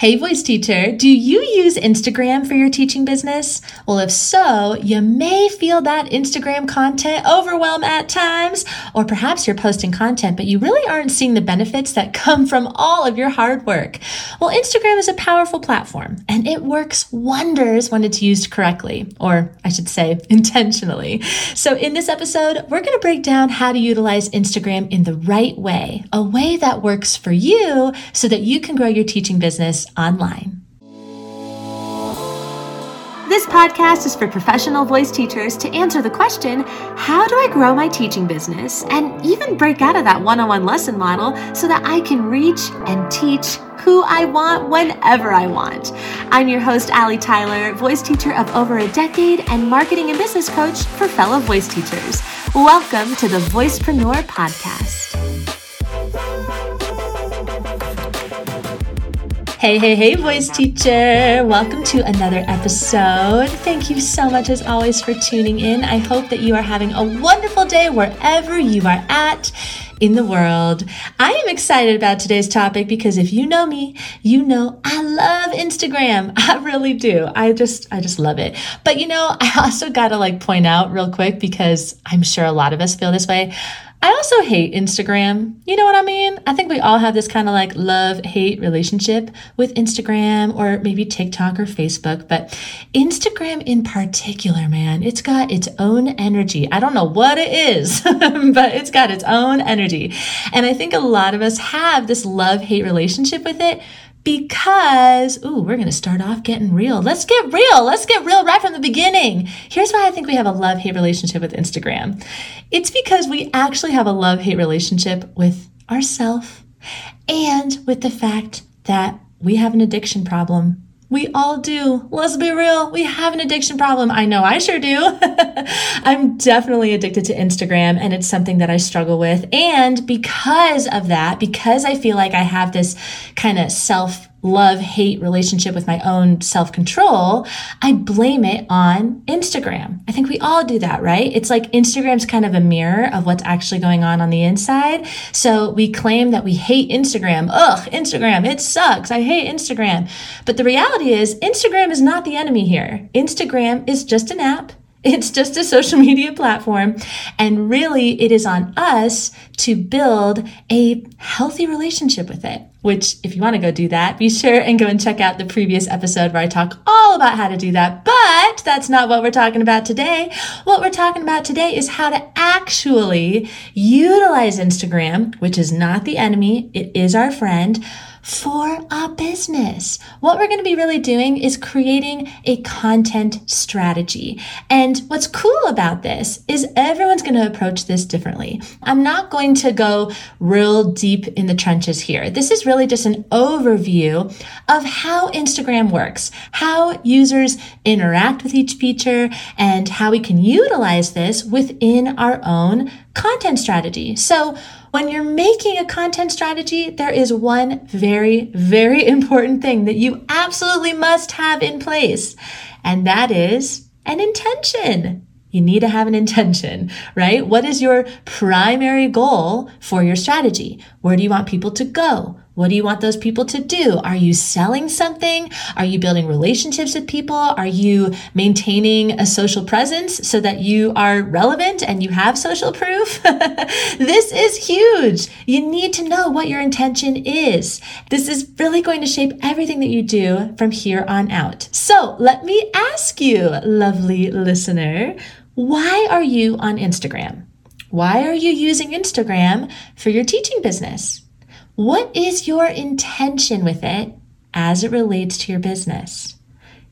Hey, voice teacher, do you use Instagram for your teaching business? Well, if so, you may feel that Instagram content overwhelm at times, or perhaps you're posting content, but you really aren't seeing the benefits that come from all of your hard work. Well, Instagram is a powerful platform and it works wonders when it's used correctly, or I should say intentionally. So in this episode, we're going to break down how to utilize Instagram in the right way, a way that works for you so that you can grow your teaching business online. This podcast is for professional voice teachers to answer the question How do I grow my teaching business and even break out of that one on one lesson model so that I can reach and teach who I want whenever I want? I'm your host, Allie Tyler, voice teacher of over a decade and marketing and business coach for fellow voice teachers. Welcome to the Voicepreneur Podcast. Hey, hey, hey, voice teacher. Welcome to another episode. Thank you so much, as always, for tuning in. I hope that you are having a wonderful day wherever you are at in the world. I am excited about today's topic because if you know me, you know I love Instagram. I really do. I just, I just love it. But you know, I also got to like point out real quick because I'm sure a lot of us feel this way. I also hate Instagram. You know what I mean? I think we all have this kind of like love hate relationship with Instagram or maybe TikTok or Facebook, but Instagram in particular, man, it's got its own energy. I don't know what it is, but it's got its own energy. And I think a lot of us have this love hate relationship with it because, ooh, we're going to start off getting real. Let's get real. Let's get real right from the beginning. Here's why I think we have a love hate relationship with Instagram it's because we actually have a love hate relationship with ourself and with the fact that we have an addiction problem we all do. Let's be real. We have an addiction problem. I know I sure do. I'm definitely addicted to Instagram and it's something that I struggle with. And because of that, because I feel like I have this kind of self love hate relationship with my own self control, I blame it on Instagram. I think we all do that, right? It's like Instagram's kind of a mirror of what's actually going on on the inside. So we claim that we hate Instagram. Ugh, Instagram, it sucks. I hate Instagram. But the reality is, Instagram is not the enemy here. Instagram is just an app. It's just a social media platform. And really, it is on us to build a healthy relationship with it. Which, if you want to go do that, be sure and go and check out the previous episode where I talk all about how to do that. But that's not what we're talking about today. What we're talking about today is how to actually utilize Instagram, which is not the enemy, it is our friend for a business. What we're going to be really doing is creating a content strategy. And what's cool about this is everyone's going to approach this differently. I'm not going to go real deep in the trenches here. This is really just an overview of how Instagram works, how users interact with each feature, and how we can utilize this within our own content strategy. So when you're making a content strategy, there is one very, very important thing that you absolutely must have in place, and that is an intention. You need to have an intention, right? What is your primary goal for your strategy? Where do you want people to go? What do you want those people to do? Are you selling something? Are you building relationships with people? Are you maintaining a social presence so that you are relevant and you have social proof? this is huge. You need to know what your intention is. This is really going to shape everything that you do from here on out. So let me ask you, lovely listener, why are you on Instagram? Why are you using Instagram for your teaching business? What is your intention with it as it relates to your business?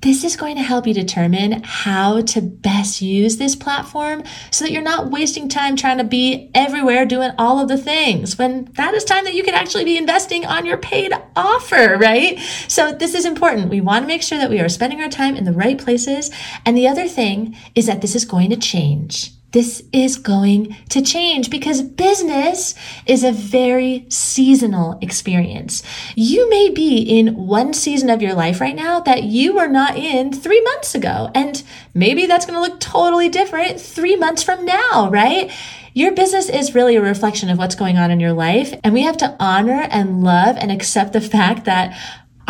This is going to help you determine how to best use this platform so that you're not wasting time trying to be everywhere doing all of the things when that is time that you could actually be investing on your paid offer, right? So this is important. We want to make sure that we are spending our time in the right places. And the other thing is that this is going to change this is going to change because business is a very seasonal experience. You may be in one season of your life right now that you were not in three months ago. And maybe that's going to look totally different three months from now, right? Your business is really a reflection of what's going on in your life. And we have to honor and love and accept the fact that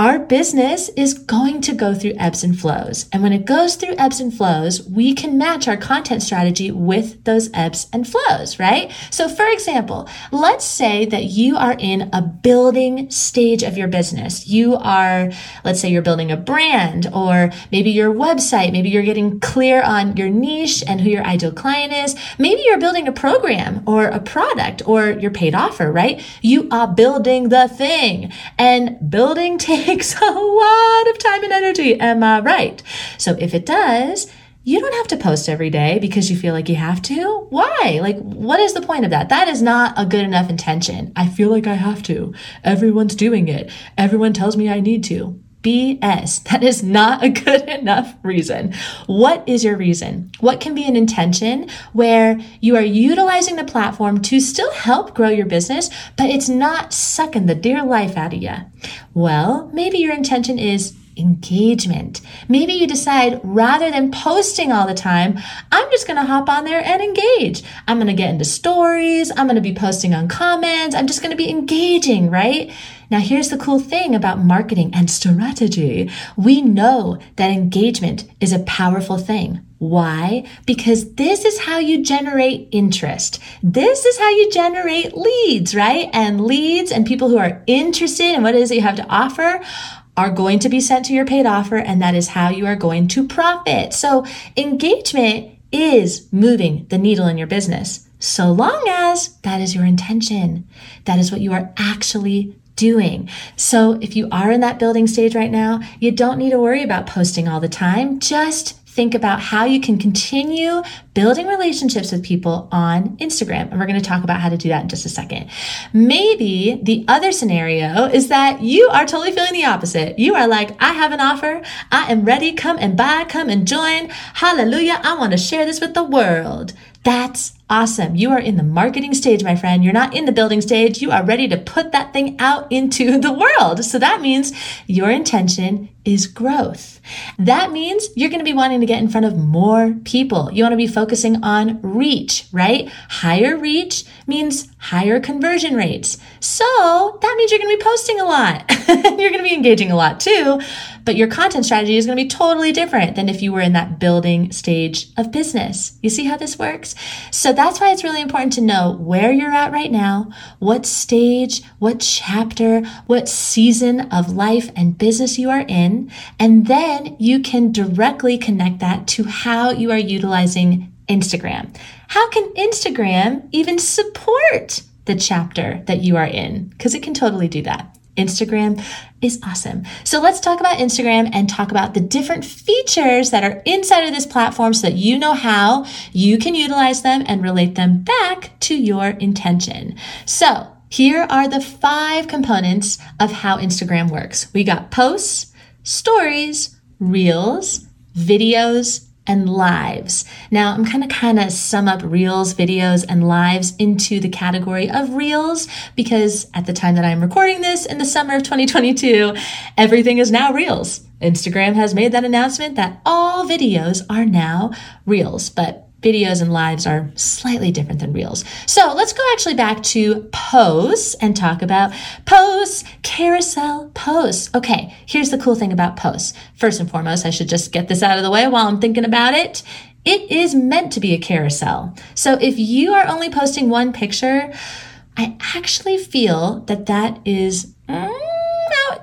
our business is going to go through ebbs and flows. And when it goes through ebbs and flows, we can match our content strategy with those ebbs and flows, right? So, for example, let's say that you are in a building stage of your business. You are, let's say you're building a brand or maybe your website, maybe you're getting clear on your niche and who your ideal client is. Maybe you're building a program or a product or your paid offer, right? You are building the thing and building takes takes a lot of time and energy. Am I right? So if it does, you don't have to post every day because you feel like you have to. Why? Like, what is the point of that? That is not a good enough intention. I feel like I have to. Everyone's doing it. Everyone tells me I need to. BS. That is not a good enough reason. What is your reason? What can be an intention where you are utilizing the platform to still help grow your business, but it's not sucking the dear life out of you? Well, maybe your intention is engagement. Maybe you decide rather than posting all the time, I'm just going to hop on there and engage. I'm going to get into stories. I'm going to be posting on comments. I'm just going to be engaging, right? Now, here's the cool thing about marketing and strategy. We know that engagement is a powerful thing. Why? Because this is how you generate interest. This is how you generate leads, right? And leads and people who are interested in what it is that you have to offer are going to be sent to your paid offer, and that is how you are going to profit. So, engagement is moving the needle in your business, so long as that is your intention. That is what you are actually doing. So, if you are in that building stage right now, you don't need to worry about posting all the time. Just think about how you can continue building relationships with people on Instagram. And we're going to talk about how to do that in just a second. Maybe the other scenario is that you are totally feeling the opposite. You are like, I have an offer. I am ready. Come and buy, come and join. Hallelujah. I want to share this with the world. That's awesome. You are in the marketing stage, my friend. You're not in the building stage. You are ready to put that thing out into the world. So that means your intention is growth. That means you're going to be wanting to get in front of more people. You want to be focusing on reach, right? Higher reach means higher conversion rates. So that means you're going to be posting a lot. you're going to be engaging a lot too. But your content strategy is going to be totally different than if you were in that building stage of business. You see how this works? So that's why it's really important to know where you're at right now, what stage, what chapter, what season of life and business you are in. And then you can directly connect that to how you are utilizing Instagram. How can Instagram even support the chapter that you are in? Because it can totally do that. Instagram is awesome. So let's talk about Instagram and talk about the different features that are inside of this platform so that you know how you can utilize them and relate them back to your intention. So here are the five components of how Instagram works. We got posts, stories, reels, videos, and lives. Now, I'm kind of kind of sum up reels, videos, and lives into the category of reels because at the time that I'm recording this in the summer of 2022, everything is now reels. Instagram has made that announcement that all videos are now reels, but videos and lives are slightly different than reels. So let's go actually back to posts and talk about posts, carousel posts. Okay, here's the cool thing about posts. First and foremost, I should just get this out of the way while I'm thinking about it. It is meant to be a carousel. So if you are only posting one picture, I actually feel that that is. Mm,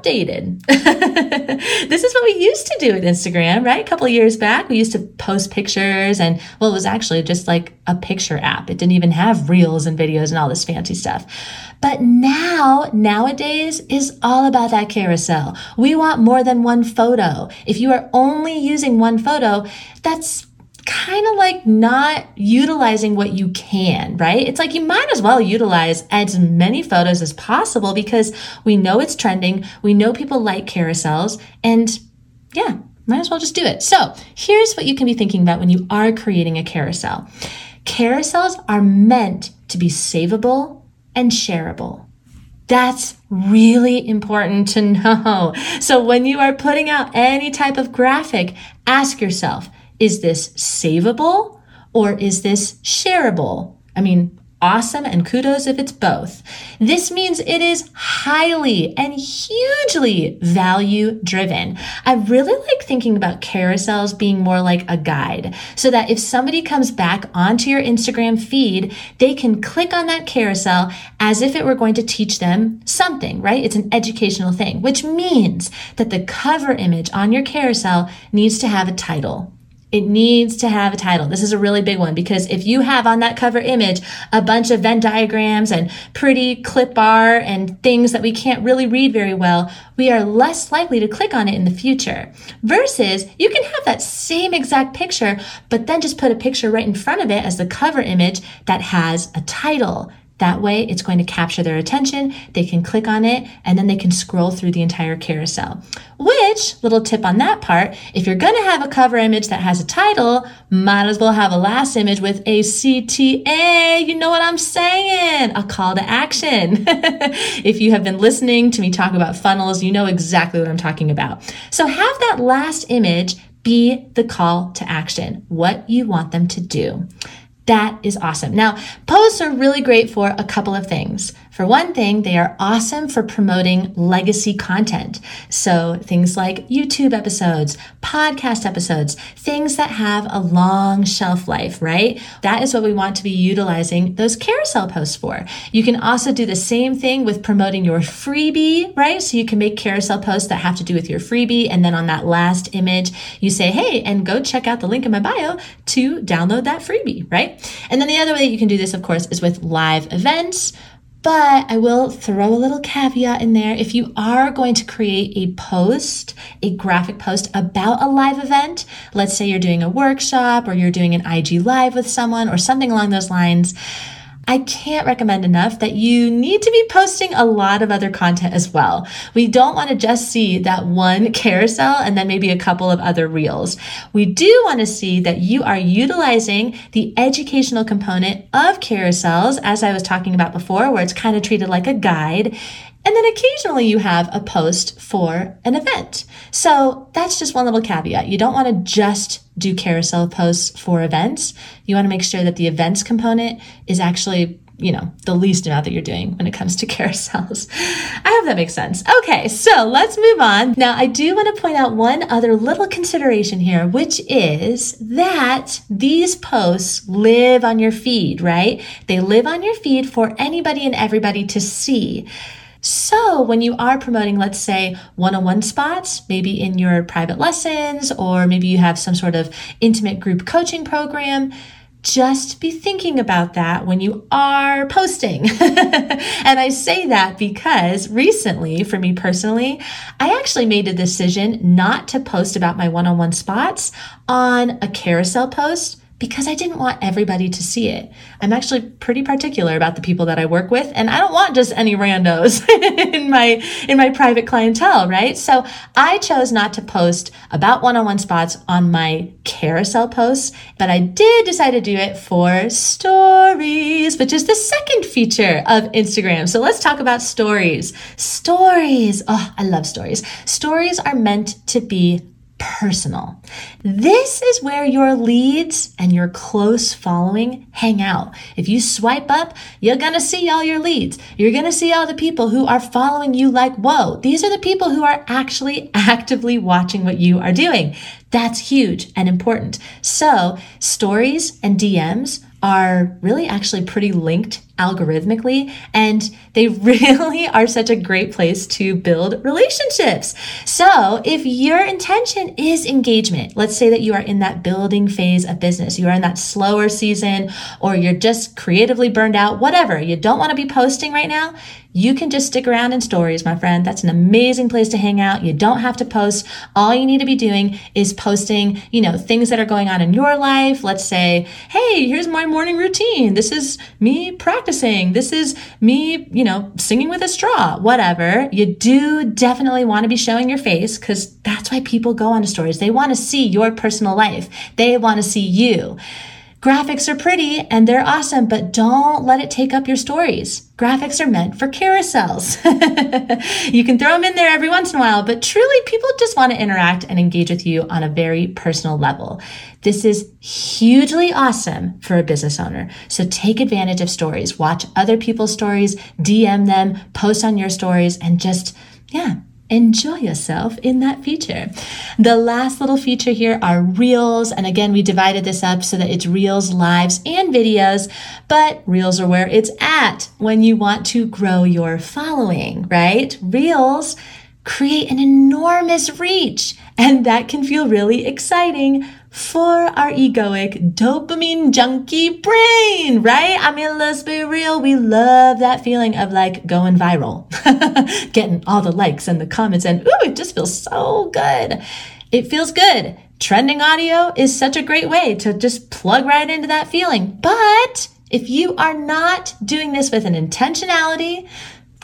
outdated. this is what we used to do with Instagram, right? A couple years back, we used to post pictures and, well, it was actually just like a picture app. It didn't even have reels and videos and all this fancy stuff. But now, nowadays is all about that carousel. We want more than one photo. If you are only using one photo, that's kind of like not utilizing what you can, right? It's like you might as well utilize as many photos as possible because we know it's trending. We know people like carousels and yeah, might as well just do it. So here's what you can be thinking about when you are creating a carousel. Carousels are meant to be savable and shareable. That's really important to know. So when you are putting out any type of graphic, ask yourself, is this savable or is this shareable? I mean, awesome and kudos if it's both. This means it is highly and hugely value driven. I really like thinking about carousels being more like a guide so that if somebody comes back onto your Instagram feed, they can click on that carousel as if it were going to teach them something, right? It's an educational thing, which means that the cover image on your carousel needs to have a title. It needs to have a title. This is a really big one because if you have on that cover image a bunch of Venn diagrams and pretty clip art and things that we can't really read very well, we are less likely to click on it in the future. Versus you can have that same exact picture, but then just put a picture right in front of it as the cover image that has a title that way, it's going to capture their attention. They can click on it and then they can scroll through the entire carousel. Which, little tip on that part, if you're going to have a cover image that has a title, might as well have a last image with a CTA. You know what I'm saying? A call to action. if you have been listening to me talk about funnels, you know exactly what I'm talking about. So have that last image be the call to action, what you want them to do. That is awesome. Now, posts are really great for a couple of things. For one thing, they are awesome for promoting legacy content. So things like YouTube episodes, podcast episodes, things that have a long shelf life, right? That is what we want to be utilizing those carousel posts for. You can also do the same thing with promoting your freebie, right? So you can make carousel posts that have to do with your freebie. And then on that last image, you say, Hey, and go check out the link in my bio to download that freebie, right? And then the other way that you can do this, of course, is with live events but I will throw a little caveat in there. If you are going to create a post, a graphic post about a live event, let's say you're doing a workshop or you're doing an IG live with someone or something along those lines, I can't recommend enough that you need to be posting a lot of other content as well. We don't want to just see that one carousel and then maybe a couple of other reels. We do want to see that you are utilizing the educational component of carousels, as I was talking about before, where it's kind of treated like a guide. And then occasionally you have a post for an event. So that's just one little caveat. You don't want to just do carousel posts for events. You want to make sure that the events component is actually you know, the least amount that you're doing when it comes to carousels. I hope that makes sense. Okay, so let's move on. Now, I do want to point out one other little consideration here, which is that these posts live on your feed, right? They live on your feed for anybody and everybody to see. So when you are promoting, let's say one-on-one spots, maybe in your private lessons, or maybe you have some sort of intimate group coaching program, just be thinking about that when you are posting. and I say that because recently, for me personally, I actually made a decision not to post about my one on one spots on a carousel post because I didn't want everybody to see it. I'm actually pretty particular about the people that I work with and I don't want just any randos in my in my private clientele, right? So I chose not to post about one-on-one spots on my carousel posts, but I did decide to do it for stories, which is the second feature of Instagram. So let's talk about stories. Stories. Oh, I love stories. Stories are meant to be personal. This is where your leads and your close following hang out. If you swipe up, you're gonna see all your leads. You're gonna see all the people who are following you like, whoa, these are the people who are actually actively watching what you are doing. That's huge and important. So stories and DMs are really actually pretty linked algorithmically and they really are such a great place to build relationships. So if your intention is engagement, let's say that you are in that building phase of business, you are in that slower season or you're just creatively burned out, whatever, you don't want to be posting right now, you can just stick around in stories, my friend. That's an amazing place to hang out. You don't have to post. All you need to be doing is posting, you know, things that are going on in your life. Let's say, hey, here's my morning routine. This is me practicing. This is me, you know, singing with a straw, whatever. You do definitely want to be showing your face because that's why people go on to stories. They want to see your personal life. They want to see you. Graphics are pretty and they're awesome, but don't let it take up your stories. Graphics are meant for carousels. you can throw them in there every once in a while, but truly people just want to interact and engage with you on a very personal level. This is hugely awesome for a business owner. So take advantage of stories, watch other people's stories, DM them, post on your stories, and just, yeah, enjoy yourself in that feature. The last little feature here are reels. And again, we divided this up so that it's reels, lives, and videos, but reels are where it's at when you want to grow your following, right? Reels create an enormous reach and that can feel really exciting for our egoic dopamine junkie brain, right? I mean, let's be real. We love that feeling of like going viral, getting all the likes and the comments, and ooh, it just feels so good. It feels good. Trending audio is such a great way to just plug right into that feeling. But if you are not doing this with an intentionality,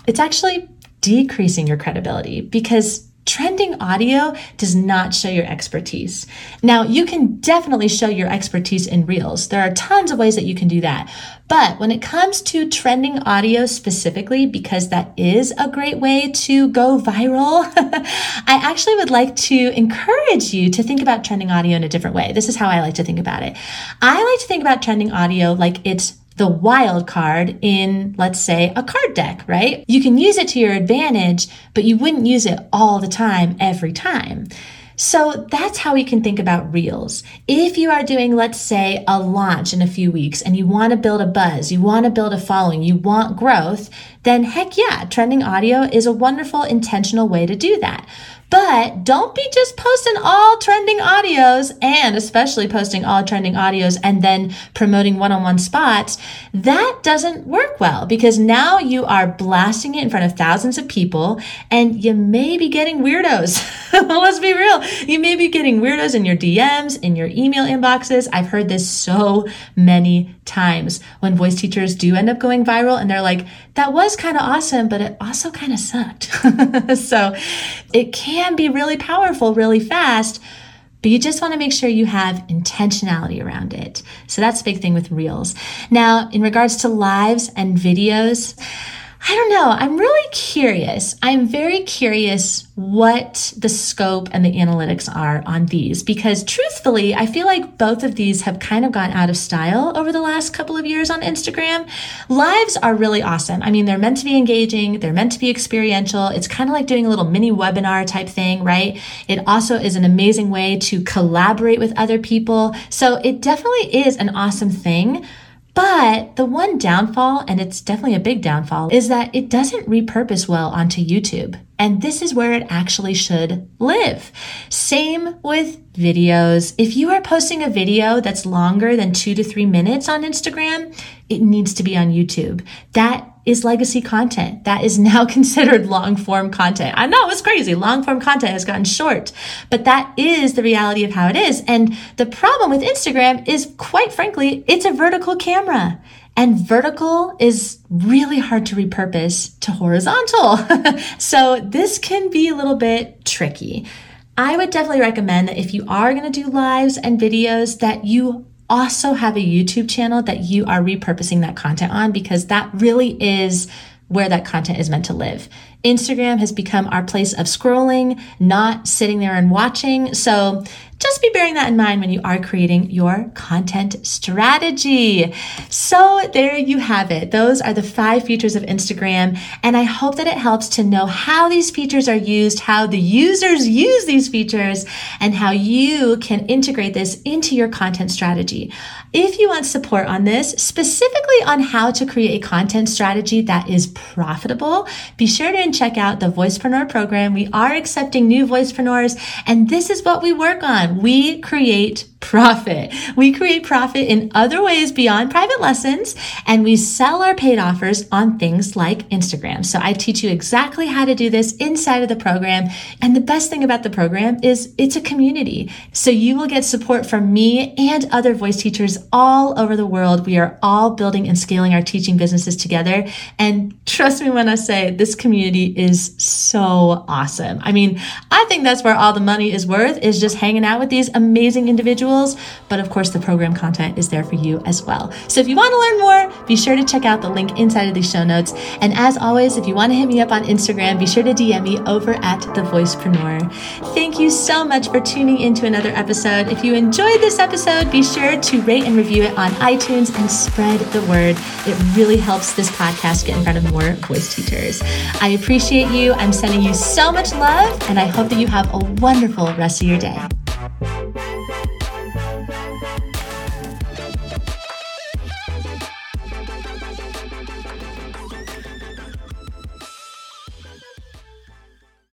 it's actually decreasing your credibility because Trending audio does not show your expertise. Now, you can definitely show your expertise in Reels. There are tons of ways that you can do that. But when it comes to trending audio specifically, because that is a great way to go viral, I actually would like to encourage you to think about trending audio in a different way. This is how I like to think about it. I like to think about trending audio like it's the wild card in, let's say, a card deck, right? You can use it to your advantage, but you wouldn't use it all the time, every time. So that's how we can think about reels. If you are doing, let's say, a launch in a few weeks and you want to build a buzz, you want to build a following, you want growth, then heck yeah, trending audio is a wonderful intentional way to do that. But don't be just posting all trending audios and especially posting all trending audios and then promoting one on one spots. That doesn't work well because now you are blasting it in front of thousands of people and you may be getting weirdos. Let's be real. You may be getting weirdos in your DMs, in your email inboxes. I've heard this so many times when voice teachers do end up going viral and they're like, that was kind of awesome, but it also kind of sucked. so it can be really powerful really fast, but you just want to make sure you have intentionality around it. So that's a big thing with reels. Now, in regards to lives and videos, I don't know. I'm really curious. I'm very curious what the scope and the analytics are on these because truthfully, I feel like both of these have kind of gone out of style over the last couple of years on Instagram. Lives are really awesome. I mean, they're meant to be engaging, they're meant to be experiential. It's kind of like doing a little mini webinar type thing, right? It also is an amazing way to collaborate with other people. So it definitely is an awesome thing. But the one downfall, and it's definitely a big downfall, is that it doesn't repurpose well onto YouTube. And this is where it actually should live. Same with videos. If you are posting a video that's longer than two to three minutes on Instagram, it needs to be on YouTube. That is legacy content. That is now considered long form content. I know it's crazy. Long form content has gotten short, but that is the reality of how it is. And the problem with Instagram is quite frankly, it's a vertical camera. And vertical is really hard to repurpose to horizontal. so this can be a little bit tricky. I would definitely recommend that if you are going to do lives and videos that you also have a YouTube channel that you are repurposing that content on because that really is where that content is meant to live. Instagram has become our place of scrolling, not sitting there and watching. So just be bearing that in mind when you are creating your content strategy. So there you have it. Those are the five features of Instagram. And I hope that it helps to know how these features are used, how the users use these features, and how you can integrate this into your content strategy. If you want support on this, specifically on how to create a content strategy that is profitable, be sure to check out the Voicepreneur program. We are accepting new voicepreneurs, and this is what we work on. We create profit. We create profit in other ways beyond private lessons, and we sell our paid offers on things like Instagram. So I teach you exactly how to do this inside of the program. And the best thing about the program is it's a community. So you will get support from me and other voice teachers all over the world. We are all building and scaling our teaching businesses together. And trust me when I say this community is so awesome. I mean, I think that's where all the money is worth is just hanging out with these amazing individuals but of course, the program content is there for you as well. So if you want to learn more, be sure to check out the link inside of the show notes. And as always, if you want to hit me up on Instagram, be sure to DM me over at The Voicepreneur. Thank you so much for tuning into another episode. If you enjoyed this episode, be sure to rate and review it on iTunes and spread the word. It really helps this podcast get in front of more voice teachers. I appreciate you. I'm sending you so much love, and I hope that you have a wonderful rest of your day.